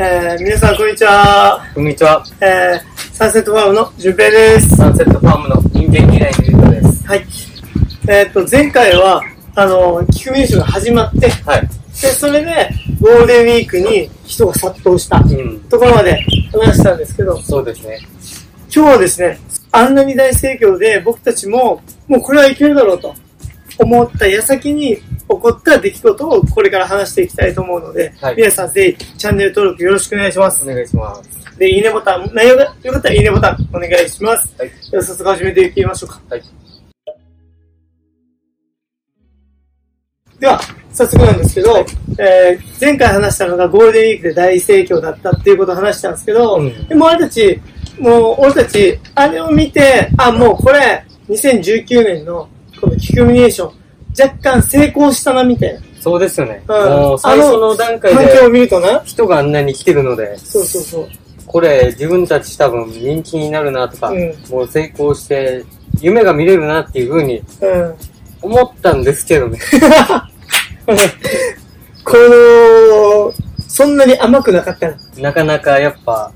えー、皆さんこんにちは。こんにちは。えー、サンセットファームの順平です。サンセットファームの人間嫌いのゆうとです。はい。えっ、と、前回は、あの、キクミュージが始まって、はい。で、それで、ゴールデンウィークに人が殺到したうん。ところまで話したんですけど、そうですね。今日はですね、あんなに大盛況で僕たちも、もうこれはいけるだろうと思った矢先に起こった出来事をこれから話していきたいと思うので、はい皆さんぜひチャンネル登録よろしくお願いしますお。願いします。で、いいねボタン、内容がよかったらいいねボタンお願いします。はい。では早速始めていきましょうか。はい。では、早速なんですけど、えー前回話したのがゴールデンウィークで大盛況だったっていうことを話したんですけど、うんでも俺たち、もう俺たち、あれを見て、あ、もうこれ、2019年のこのキクミネーション、若干成功したなみたいな。そうですよね。うんもう最初の段階環境をで見るとな。人があんなに来てるので、そうそうそう。これ自分たち多分人気になるなとか、うんもう成功して夢が見れるなっていう風にうん。思ったんですけどね。この、そんなに甘くなかったな。なかなかやっぱ、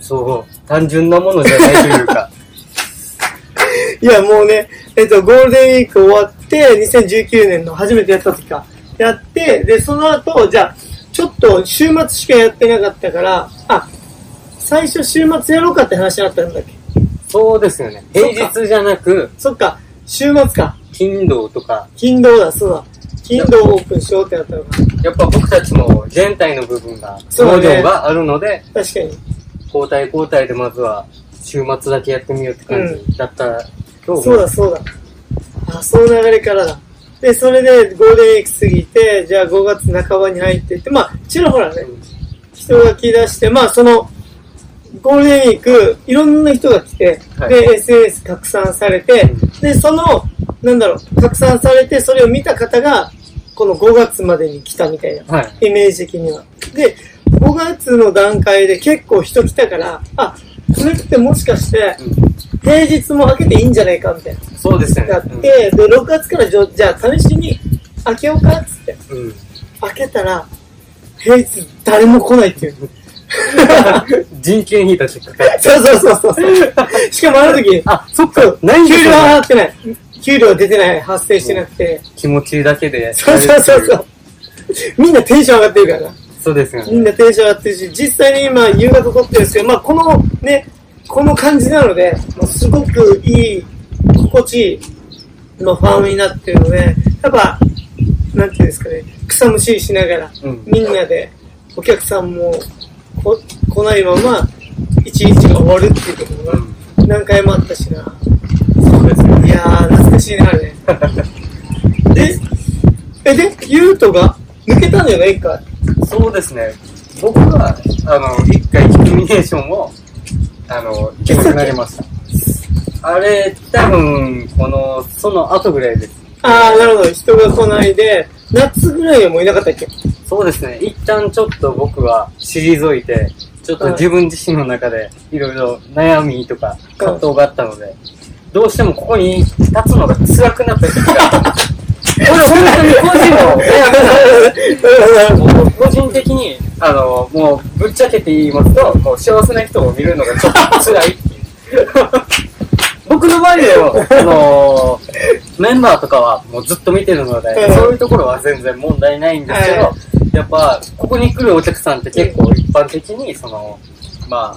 そう、単純なものじゃないというか、いや、もうね、えっと、ゴールデンウィーク終わって、2019年の初めてやった時か、やって、で、その後、じゃあ、ちょっと週末しかやってなかったから、あ、最初週末やろうかって話になったんだっけ？そうですよね。平日じゃなく、そっか、週末か。金土とか、金土だ、そうだ。金土オープンしようってなったのか。やっぱ僕たちも全体の部分が、農場があるので、確かに。交代交代でまずは週末だけやってみようって感じだった、今日そうだ、そうだ。あ、その流れからだ。で、それでゴールデンウィーク過ぎて、じゃあ5月半ばに入っていって、まあ、ちらほらね、人が来だして、まあその、ゴールデンウィーク、いろんな人が来て、はいで、SNS 拡散されて、で、その、なんだろう、拡散されて、それを見た方が、この5月までに来たみたいな、はい。イメージ的には。で、5月の段階で結構人来たから、あ、これってもしかして、平日も開けていいんじゃないかみたいな。そうですよね。やって、で、6月からじゃじゃあ試しに開けようかっつって、うん。うん開けたら、平日誰も来ないっていう。人件費だけかかって。そうそうそうそう。しかもあの時、あ、そっそう、ないんです給料払ってない。給料出てない、発生してなくて。気持ちだけで。そうそうそうそう。みんなテンション上がってるからな。そうですよみんね。なテンション上がってるし、実際に今夕方撮ってるんですけど、まあこのね、この感じなので、もうすごくいい、心地いいのファームになってるので、やっぱ、なんていうんですかね、草むしりしながら、うんみんなで、お客さんもこ来ないまま、一日が終わるっていうことが何回もあったしな。そうですよね。いやー、懐かしいな、あれ。で、え、で、ゆうとが抜けたんだよね、一回。そうですね。僕は、あの、一回キクミネーションを、あの、行けなくなりました。あれ、多分、この、その後ぐらいです。あー、なるほど。人が来ないで、夏ぐらいはもういなかったっけ？そうですね。一旦ちょっと僕は退いて、ちょっと自分自身の中でいろいろ悩みとか葛藤があったので、どうしてもここに立つのが辛くなった時が、これ本当に個人の悩みなんですあの、もうぶっちゃけて言いますと、もう幸せな人を見るのがちょっと辛いっていう。僕の場合でも、あのメンバーとかはもうずっと見てるので、うんそういうところは全然問題ないんですけど、はやっぱ、ここに来るお客さんって結構一般的に、その、まあ、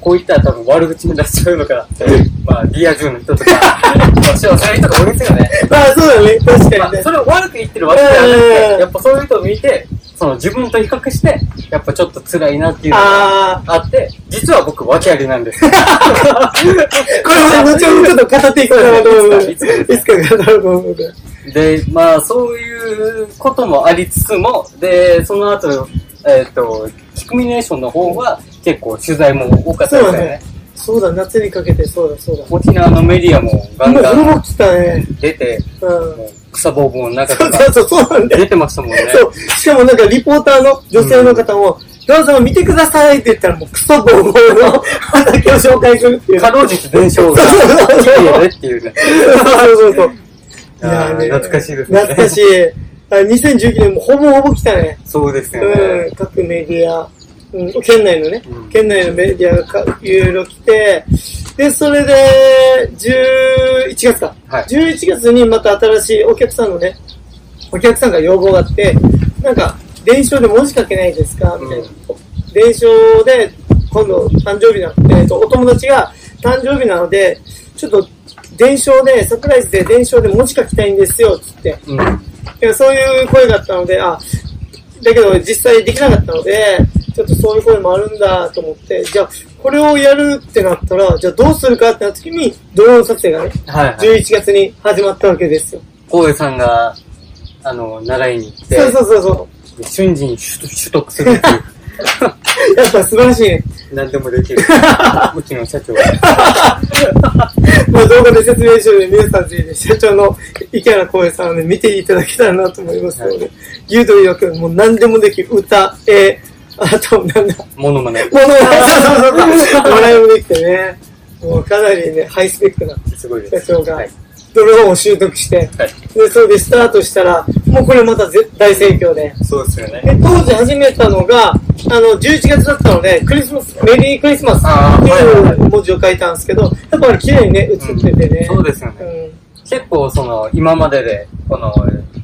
こういったら多分悪口に出しちゃうのかなって、まあ、リア充の人とか、まあ、幸せな人が多いですよね。まあ、そうだね。確かにね。まあ、それを悪く言ってるわけじゃなくて、うんやっぱそういう人を見て、その自分と比較して、やっぱちょっと辛いなっていうのがああって、実は僕、訳ありなんです。ー、これも後ほどちょっと語っていこうかなと思う。いいつかいつつか語ろうと思うので。で、まあ、そういうこともありつつも、で、その後、えっ、と、キクミネーションの方は結構取材も多かったですよね。そうだ、夏にかけて、そうだ、そうだ。沖縄のメディアもガンガン。出て、うん。草ぼうぼうの中かそうそう、そうなんだよ。出てましたもんね。そう。しかもなんかリポーターの女性の方も、どうぞ見てくださいって言ったらもうクソボーボーの畑を紹介するっていう。かろうじて伝承がそうそうそうっていうね。そうそうそう。あーね懐かしいですね懐かしい。あ2019年もほぼほぼ来たね。そうですよね。うん、各メディア。うん、県内のね、うん県内のメディアがかいろいろ来て、で、それで、11月か。はい11月にまた新しいお客さんのね、お客さんが要望があって、なんか、伝承で文字書けないですか？みたいな。伝承で、今度、誕生日なので、えっと、お友達が誕生日なので、ちょっと、伝承で、サプライズで伝承で文字書きたいんですよ、つって。うん。そういう声があったので、あ、だけど実際できなかったので、ちょっとそういう声もあるんだと思って、じゃあ、これをやるってなったら、じゃあどうするかってなった時に、ドローン撮影がね、はいはい。11月に始まったわけですよ。光栄さんが、あの、習いに行って、そうそうそうそう。瞬時に取得するっていう、やっぱ素晴らしいね。何でもできる。うちの社長。まあ動画で説明書で皆さんぜひね、社長の池原光栄さんをね、見ていただけたらなと思いますので、言うというわけで、もう何でもできる。歌、絵、あと、なんだ、モノマネ。ものまね、そうそうそう、笑いもできてね、もうかなりね、ハイスペックなすごいです。社長がはい。ドローンを習得して、はい。で、それでスタートしたら、もうこれまたぜ大盛況で。そうですよね。で、当時始めたのが、あの、11月だったので、クリスマス、メリークリスマスってはいう文字を書いたんですけど、やっぱり綺麗にね、映っててね。そうですよね。うん結構その、今までで、この、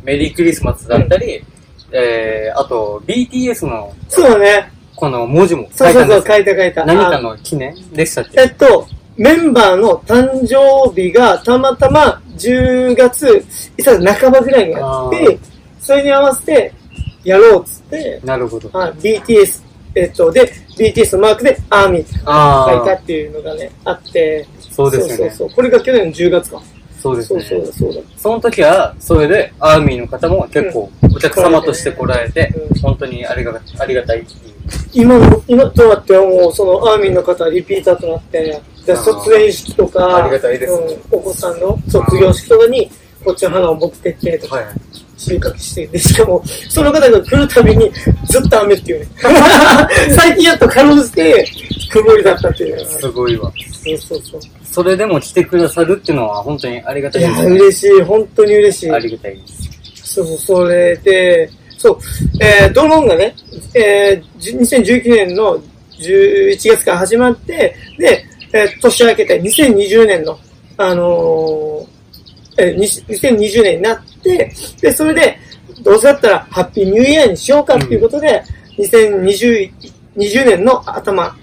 メリークリスマスだったり、えー、あと、BTS の、そうだね。この文字もそうそうそう、書いた書いた書いた。何かあの記念でしたっえけっと、メンバーの誕生日がたまたま10月、いつだ半ばぐらいにあっあて、それに合わせてやろうっつって、なるほど。はい、BTS、えっと、で、BTS のマークでアーミーって書いああ、たっていうのがね、あって、そうですよね。そうそうそう。これが去年の10月か。そうですね。そうそうだ、そうだ。その時は、それで、アーミーの方も結構、お客様として来られてうん、本当にありがありがたいっていう。今の、今となってはもう、そのアーミーの方はリピーターとなって、であー卒園式とか、ありがたいですうんお子さんの卒業式とかに、こっちの花を持ってってとか、はい。収穫して、で、しかも、その方が来るたびに、ずっと雨っていうね。最近やっとかろうじて、曇りだったっていうのがすごいわ。そうそうそう。それでも来てくださるっていうのは本当にありがたいや、いですね。嬉しい。本当に嬉しい。ありがたいです。そう、それで、そう、えー、ドローンがね、えー、じ2019年の11月から始まって、で、えー年明けて2020年の、あのーえーに2020年になって、で、それで、どうせだったらハッピーニューイヤーにしようかっていうことで、2020 20年の頭、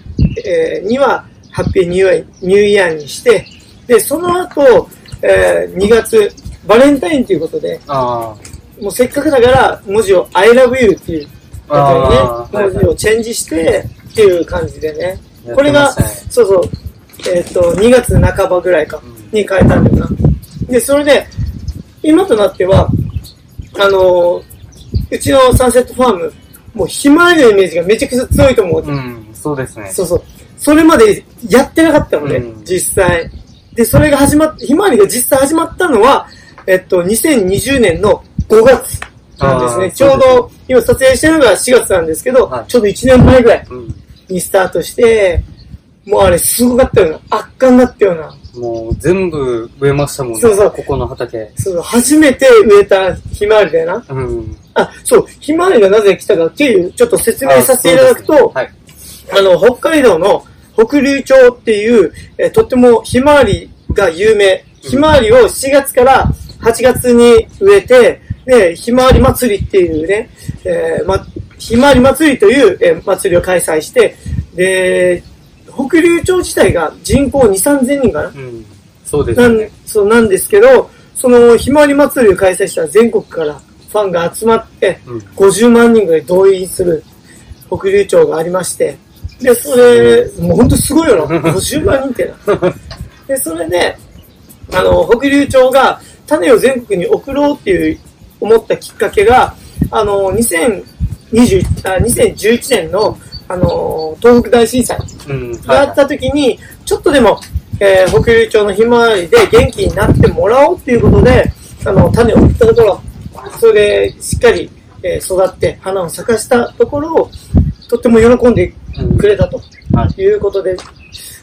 えーにはハッピーニューイヤーにして、で、その後、えー2月、バレンタインということで、あもうせっかくだから文字を I love you っていうあことにね、文字をチェンジしてっていう感じでね。あ。これがそうそう、えっ、と、2月半ばぐらいか、うんに変えたんだよな。で、それで、今となっては、あのーうちのサンセットファーム、もうひまわりのイメージがめちゃくちゃ強いと思う。うん、そうですね。そうそう。それまでやってなかったのね、うん実際。で、それが始まっ、ひまわりが実際始まったのは、えっと、2020年の5月なんですね。ちょうど、今撮影してるのが4月なんですけど、はいちょうど1年前ぐらいうん。にスタートして、もうあれすごかったような、圧巻だったような、もう全部植えましたもんね。そうそうここの畑。そう初めて植えたひまわりだよな。うん。あ、そう、ひまわりがなぜ来たかっていう、ちょっと説明させていただくと、ねはい。あの、北海道の北竜町っていう、えーとってもひまわりが有名。ひまわりを7月から8月に植えて、で、ひまわり祭りっていうね、えーま、ひまわり祭りという、えー祭りを開催して、で、北竜町自体が人口2、3000人かな？うん。そうですなん。そうなんですけど、そのひまわり祭りを開催したら全国からファンが集まって、うん。50万人ぐらい動員する北竜町がありまして、で、それ、もうほんとすごいよな。50万人ってな。で、それで、あの、北竜町が種を全国に送ろうっていう思ったきっかけが、あの、2020あ2011年の、あの、東北大震災うん。があった時に、ちょっとでも、えー北竜町のひまわりで元気になってもらおうっていうことで、あの、種を送ったところ、それでしっかり、えー育って花を咲かしたところを、とっても喜んでくれたとはい。いうことで、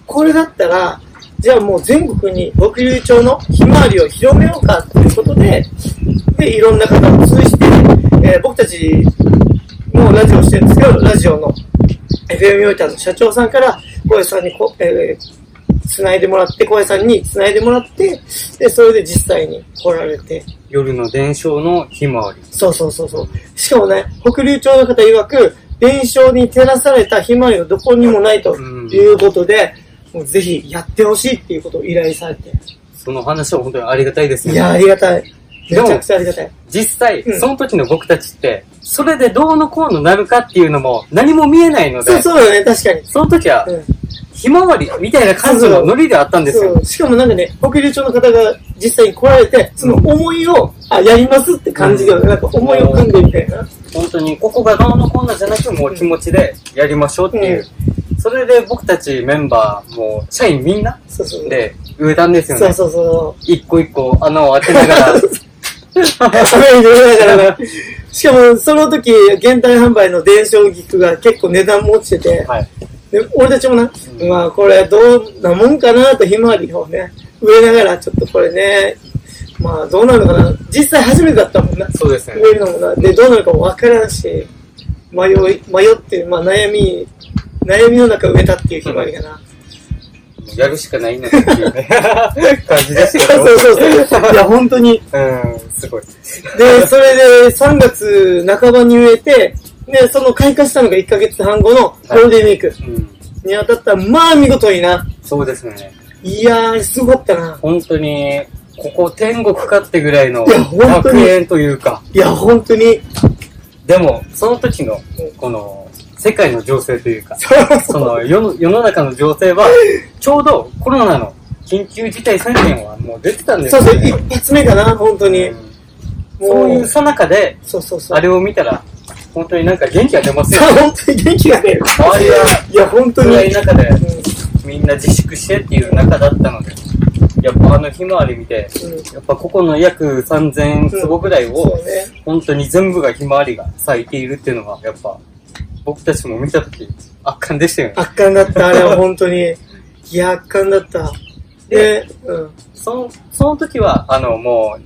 これだったら、じゃあもう全国に北竜町のひまわりを広めようかということで、で、いろんな方を通じて、えー僕たちもラジオしてるんですけど、ラジオの、FM ヨイタの社長さんから、小林さんにこ、えー、繋いでもらって、小林さんに繋いでもらって、で、それで実際に来られて、夜の伝承のひまわり。そうそうそうそう。しかもね、北流町の方曰く、伝承に照らされたひまわりがどこにもないということで、もうぜひやってほしいっていうことを依頼されて。その話は本当にありがたいですね。いや、ありがたい。めちゃくちゃありがたい。実際、うんその時の僕たちって、それでどうのこうのなるかっていうのも何も見えないので、そうそうだね、確かに。その時は、うんひまわりみたいな感じのノリであったんですよ。しかもなんかね、北流町の方が実際に来られて、その思いを、あ、やりますって感じで、うんなんか思いを組んでみたいな。本当に、ここがどうのこうのじゃなく、もう気持ちでやりましょうっていう。それで僕たちメンバー、もう社員みんな。で植えたんですよね。そうそうそう。一個一個穴を開けながら、雨 に濡れながらね。しかも、その時、現代販売の伝承菊が結構値段も落ちてて、はい。で俺たちもな、うんまあこれどうなもんかなとひまわりをね、植えながらちょっとこれね、まあどうなるのかな。実際初めてだったもんな。そうですね植。えるのもな。で、どうなるかもわからんし、迷い、迷って、まあ悩み、悩みの中植えたっていうひまわりかな。やるしかないなっていうね、感じでしそうたよ。そうそう。いや、本当に。うん、すごい。で、それで3月半ばに植えて、で、その開花したのが1ヶ月半後のゴールデンウィークうん、に当たったら、まあ見事にな。そうですね。いやー、すごかったな。本当に、ここ天国かってぐらいの楽園というか、いや、本当に。でも、その時のうん、この、世界の情勢というか、そうその世の世の中の情勢は、ちょうどコロナの緊急事態宣言はもう出てたんですそうそう、よね。一発目かな、本当に。うんそういうさなかで、そうそうそう。あれを見たら、本当になんか元気が出ますよそう、ね。本当に元気が出る。周りがいや、本当に。暗い中で、うみんな自粛してっていう中だったので、やっぱあのひまわり見て。やっぱここの約3000坪ぐらいを、そうね。本当に全部がひまわりが咲いているっていうのが、やっぱ、僕たちも見たとき、圧巻でしたよね。圧巻だった、あれは本当に。いや、圧巻だった。で、うん。その、その時は、あの、もう、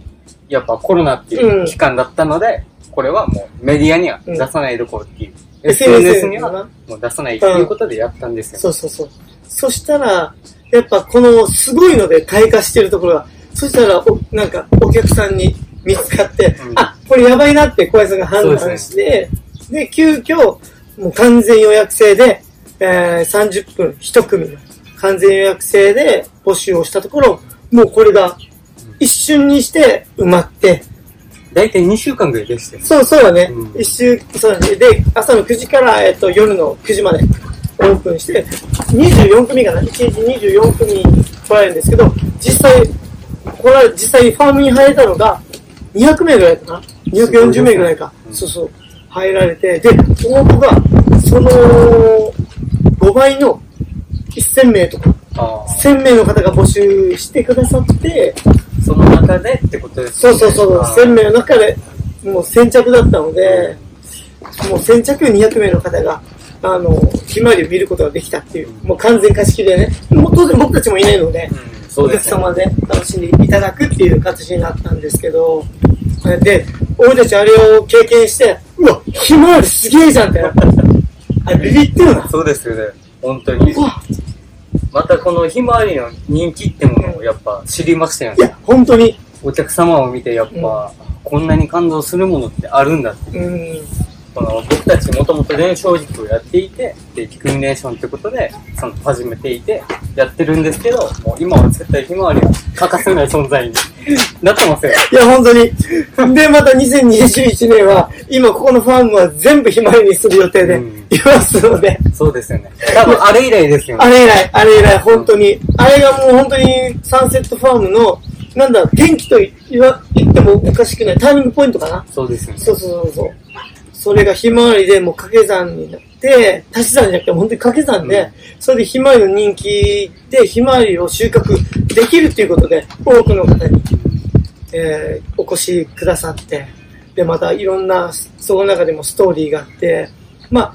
やっぱコロナっていう期間だったので、これはもうメディアには出さないどころっていう、SNS にはもう出さないっていうことでやったんですよ。そうそうそう。そしたら、やっぱこのすごいので開花してるところが、そしたらお、なんかお客さんに見つかって、うんあ、これやばいなって小林さんが判断して、で急遽、もう完全予約制で、えー、30分1組の完全予約制で募集をしたところ、もうこれが一瞬にして埋まって、大体2週間ぐらいでしたよ。そう、そうだね。うん一週、そうだね。で、朝の9時から、えっと、夜の9時までオープンして、24組かな ?1 日24組来られるんですけど、実際、これ、実際ファームに入れたのが、200名ぐらいかな ?240 名ぐらいか。うんそうそう。入られて、で、応募が、その、5倍の1000名とか、あ1000名の方が募集してくださって、ーその中でってことですそうそうそう、あー。1000名の中で、もう先着だったので、もう先着200名の方が、あの、ひまわりを見ることができたっていう、もう完全貸し切りでね、もう当然僕たちもいないので、うん、そおうですね。客様で楽しんでいただくっていう形になったんですけど、で、俺たちあれを経験して、ひまわりすげえじゃんってなった。あれビビってるな。そうですよね。本当にまたこのひまわりの人気ってものをやっぱ知りましたよね。いや、本当に、お客様を見てやっぱ、こんなに感動するものってあるんだって。うん、この僕たちもともと伝承塾をやっていて、で、キクミネーションってことで、その始めていて、やってるんですけど、もう今は絶対ひまわりが欠かせない存在に なってますよ。いや、本当に。で、また2021年は、今ここのファームは全部ひまわりにする予定でうんいますので、そうですよね。多分あれ以来ですよね。あれ以来、あれ以来、本当に。あれがもう本当にサンセットファームの、なんだ、天気と言わ言ってもおかしくない、ターニングポイントかな？そうですよね。そうそうそうそう。それがひまわりでもう掛け算になって、足し算じゃなくて本当に掛け算で、うんそれでひまわりの人気でひまわりを収穫できるっていうことで、多くの方に、えーお越しくださって、で、またいろんな、その中でもストーリーがあって、まあ、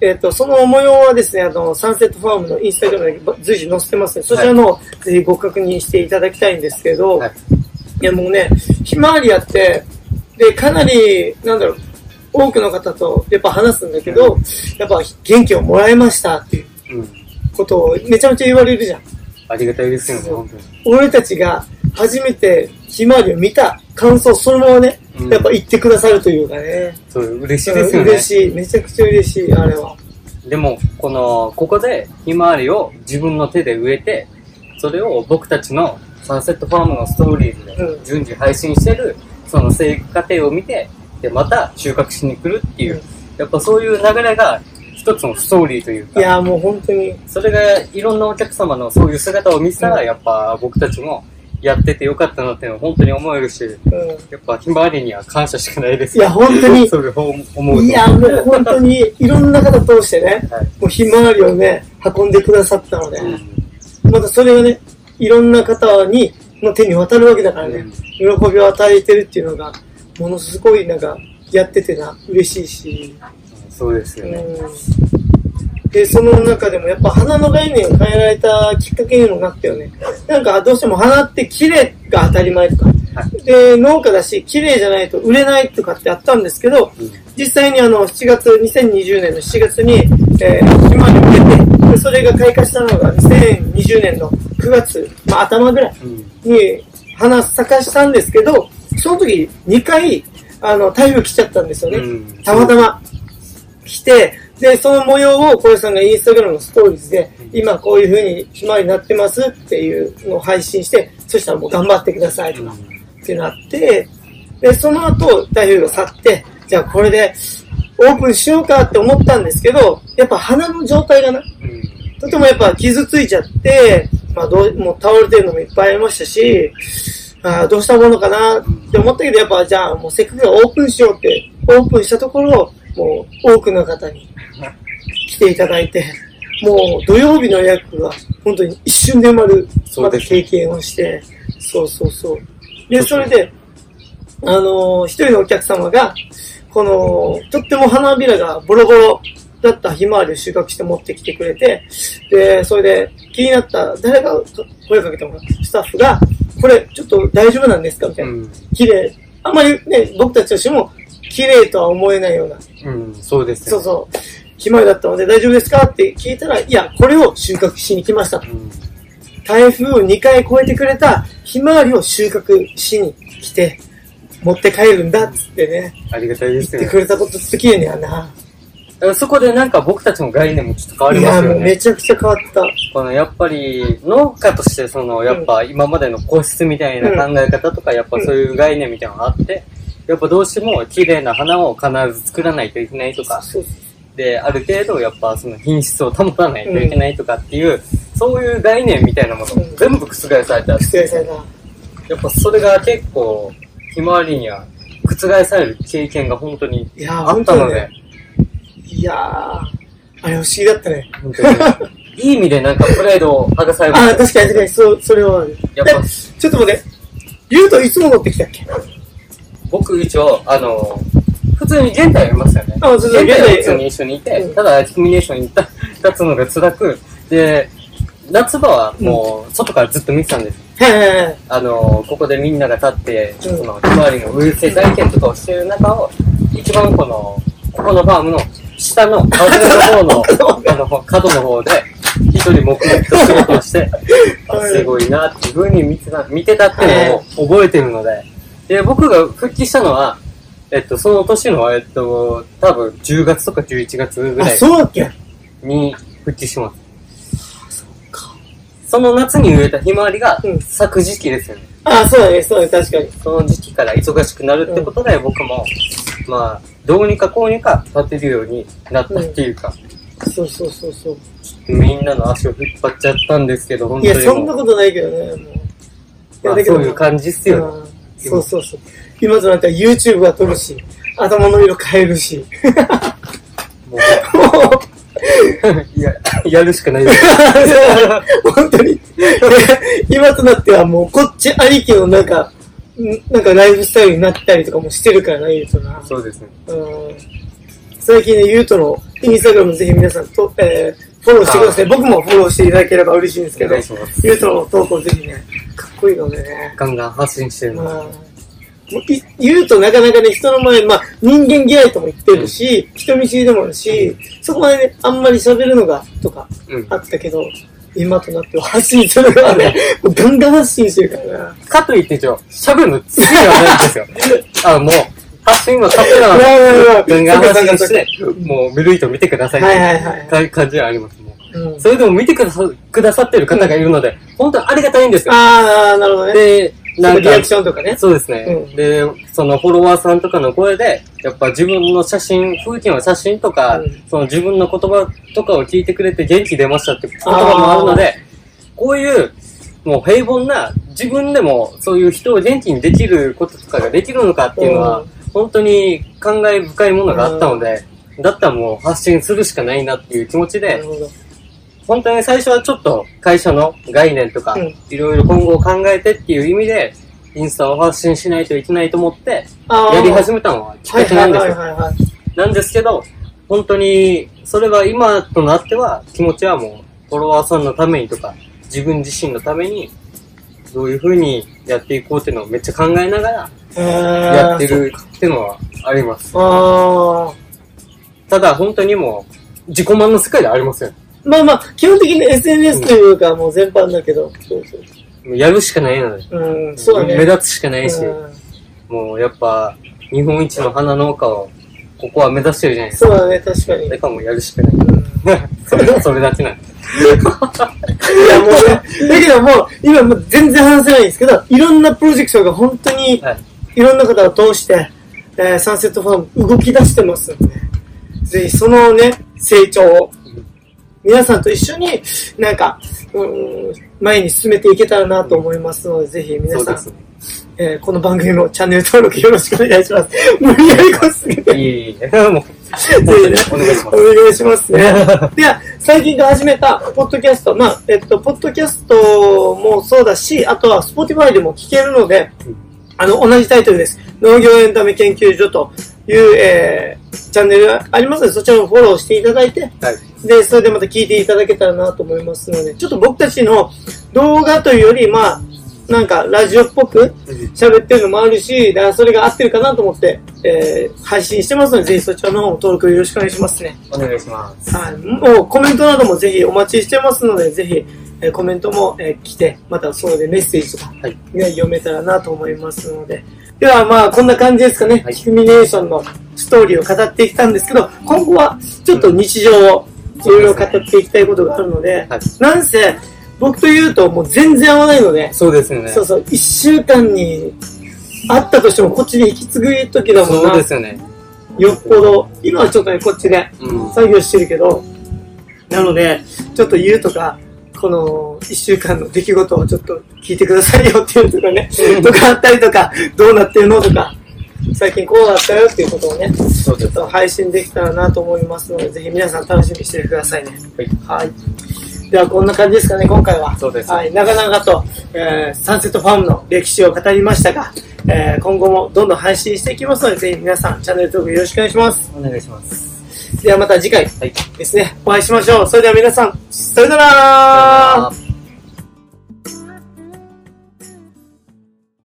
えっ、と、その模様はですね、あの、サンセットファームのインスタグラムに随時載せてますので、そちらの、ぜひご確認していただきたいんですけど、はいいやもうね、ひまわりやって、で、かなり、なんだろう、多くの方とやっぱ話すんだけど、やっぱ元気をもらいましたっていううん。ことをめちゃめちゃ言われるじゃん。ありがたいですよね、本当に。俺たちが初めてひまわりを見た感想そのままね、うんやっぱ言ってくださるというかね。そう、嬉しいですよね。嬉しい。めちゃくちゃ嬉しい、あれは。でも、この、ここで、ひまわりを自分の手で植えて、それを僕たちのサンセットファームのストーリーズでうん順次配信してる、その成果過程を見て、で、また収穫しに来るっていう、うんやっぱそういう流れが一つのストーリーというか、いや、もう本当に、それがいろんなお客様のそういう姿を見せたら、うんやっぱ僕たちもやっててよかったなってのを本当に思えるし、うやっぱひまわりには感謝しかないですん。いや、本当に、そういう方思うと。いや、もう本当に、いろんな方通してね、はい。もうひまわりをね、運んでくださったので、うんまたそれがね、いろんな方に、の手に渡るわけだからね、喜びを与えてるっていうのが、ものすごいなんか、やっててな、嬉しいし、そうですよね。うん。で、その中でもやっぱ花の概念を変えられたきっかけにもなったよね。なんかどうしても花って綺麗が当たり前とか、はで、農家だし、綺麗じゃないと売れないとかってあったんですけど、うん。実際にあの、7月、2020年の7月に、えー、ひまわりを植えて、でそれが開花したのが2020年の9月、まあ頭ぐらいうん。に花咲かしたんですけど、その時2回、あの、台風来ちゃったんですよね。うん。たまたま来て、で、その模様を小林さんがインスタグラムのストーリーズで、今こういう風にひまわりになってますっていうのを配信して、そしたらもう頑張ってくださいとかってなって、で、その後台風が去って、じゃあこれでオープンしようかって思ったんですけど、やっぱ花の状態がな、うん。とてもやっぱ傷ついちゃって、まあどう、もう倒れてるのもいっぱいありましたし、あーどうしたものかなって思ったけど、やっぱじゃあもうせっかくオープンしようって、オープンしたところ、もう多くの方に来ていただいて、もう土曜日の予約が本当に一瞬で埋まる、また経験をして、そうそうそう。で、それで、あのー一人のお客様が、この、とっても花びらがボロボロだったひまわりを収穫して持ってきてくれて、で、それで気になった、誰が声かけたのか、スタッフが、これちょっと大丈夫なんですかみたいな。うん。綺麗。あんまりね、僕たちとしても、綺麗とは思えないような、うん、そうですよ。そうそう、ひまわりだったので大丈夫ですかって聞いたら、いや、これを収穫しに来ましたと。うん。台風を2回越えてくれたひまわりを収穫しに来て、持って帰るんだっつってね、ありがたいですよ言ってくれたこと好きやねんな。だからそこでなんか僕たちの概念もちょっと変わりいや、もうますよね。めちゃくちゃ変わった。このやっぱり農家としてそのやっぱ今までの個室みたいな考え方とかやっぱそういう概念みたいなのがあって、やっぱどうしても綺麗な花を必ず作らないといけないとか、で、ある程度やっぱその品質を保たないといけないとかっていう、そういう概念みたいなものを全部覆された。そう。失礼された。やっぱそれが結構、ひまわりには覆される経験が本当にいやー、あ本ったので。いやー、あれ不思議だったね。本当に。いい意味でなんかプライドを剥がされまあ。確かに確かに、そう、それは。やっぱえちょっと待って。ゆうといつも持ってきたっけ？僕一応、あの、普通に現代はいますよね。あそうそう現代普通に一緒にいて、うんただ、ヒミネーションに立立つのが辛く、で、夏場はもう、外からずっと見てたんです。はいはいはい。あの、ここでみんなが立って、うんその、ひまわりの植え付け体験とかをしてる中を、一番この、ここのファームの下の、風の方の、あの、角の方で、一人黙々と仕事をして、あすごいなっていう風に見てた、見てたっていうのを覚えてるので、で、僕が復帰したのは、えっと、その年の、えっと、多分10月とか11月ぐあ、らいそうだっけ？に復帰します。その夏に植えたひまわりがうん咲く時期ですよね。あ、そうだね、そうだね、確かに。その時期から忙しくなるってことで、僕も、まあ、どうにかこうにか立てるようになったっていうか、そうそうそうそう。みんなの足を引っ張っちゃったんですけど、本いや、当にもう、そんなことないけどね、もう。いまあ、だけどそういう感じっすよね。うんそうそうそう。今となっては YouTube は撮るし、頭の色変えるし。ももう、や、やるしかないです。う、本当に。今となってはもうこっちありきのなんか、んなんかライフスタイルになったりとかもしてるからな、ゆうとな。そうですね。うん最近ね、ゆうとのインスタグラムぜひ皆さんと、えー、フォローしてください。僕もフォローしていただければ嬉しいんですけど。ゆうとの投稿ぜひね、かっこいいのでね。ガンガン発信してるのもうい言うとなかなかね、人の前、まあ人間嫌いとも言ってるし、人見知りでもあるし、そこまでね、あんまり喋るのが、とかうん。あったけど、今となっては発信するのはね、もうガンガン発信してるからな。かといって一応、喋るの好きではないんですよ。あ、もう、発信は勝手なのガンガン発信して、もう見る人見てくださいはいはいはいか感じはあります。もううんそれでも見てくださくださってる方がいるので、本当にありがたいんですよ。ああ、なるほどね。で、なんかリアク、ションとかね。そうですね、うんで、そのフォロワーさんとかの声で、やっぱ自分の写真、風景の写真とか、うんその自分の言葉とかを聞いてくれて元気出ましたって言葉もあるので、こういう、もう平凡な、自分でもそういう人を元気にできることとかができるのかっていうのは、うん本当に感慨深いものがあったので、だったらもう発信するしかないなっていう気持ちでなる、ほど。本当に最初はちょっと会社の概念とかうん、いろいろ今後を考えてっていう意味で、インスタを発信しないといけないと思って、やり始めたのはきっかけなんですよ。なんですけど、本当に、それは今となっては、気持ちはもう、フォロワーさんのためにとか、自分自身のために、どういう風にやっていこうっていうのをめっちゃ考えながらややって。るっていうのはあります。ただ本当にもう、自己満の世界ではありません。まあまあ、基本的に SNS というか、もう全般だけど。そうそう。やるしかないので。うん、そうだね。目立つしかないし、うんもうやっぱ、日本一の花農家を、ここは目指してるじゃないですか。そうだね、確かに。だからもうやるしかない。うんそれ、それだけなんで。いやもうね、だけどもう、今もう全然話せないんですけど、いろんなプロジェクトが本当に、はい。いろんな方を通して、えーサンセットファーム動き出してますんで、ぜひそのね、成長を、皆さんと一緒になんか、うん、前に進めていけたらなと思いますので、ぜひ皆さん、ね。えーこの番組もチャンネル登録よろしくお願いします。無理やりこすぎて。いえいえいえ、もう、本当にお願いしまお願いしますね。では、最近から始めた、ポッドキャスト、まあ、えっと、ポッドキャストもそうだし、あとは、 Spotify でも聞けるのでうん、あの、同じタイトルです。農業エンタメ研究所という、えー、チャンネルがありますので、そちらをフォローしていただいて、す。はい。で、それでまた聞いていただけたらなと思いますので、ちょっと僕たちの動画というより、まあ、なんか、ラジオっぽく喋ってるのもあるし、だからそれが合ってるかなと思って、えー、配信してますので、ぜひそちらの方も登録よろしくお願いしますね。お願いします。はい。もうコメントなどもぜひお待ちしてますので、ぜひ、えーコメントも、えー来て、またそれでメッセージとか、はい。ね、読めたらなと思いますので。ではまあ、こんな感じですかね。はいキュミネーションのストーリーを語ってきたんですけど、今後はちょっと日常をいろいろ語っていきたいことがあるので、はい。なんせ、僕と言うともう全然合わないので、そうですよね。そうそう、一週間にあったとしてもこっちで引き継ぐ時だもんなそうで。すよね。よっぽど、今はちょっとね、こっちでうん。作業してるけど、なので、ちょっと言うとか、この一週間の出来事をちょっと聞いてくださいよっていうとかね、とかあったりとか、どうなってるのとか、最近こうだったよっていうことをね。ちょっと配信できたらなと思いますので、ぜひ皆さん楽しみにしててくださいね。はい。はい。ではこんな感じですかね、今回は。そうですはい。長々と、えーサンセットファームの歴史を語りましたが、えー今後もどんどん配信していきますので、ぜひ皆さんチャンネル登録よろしくお願いします。お願いします。ではまた次回。ですね、お会いしましょう。それでは皆さん、さよなら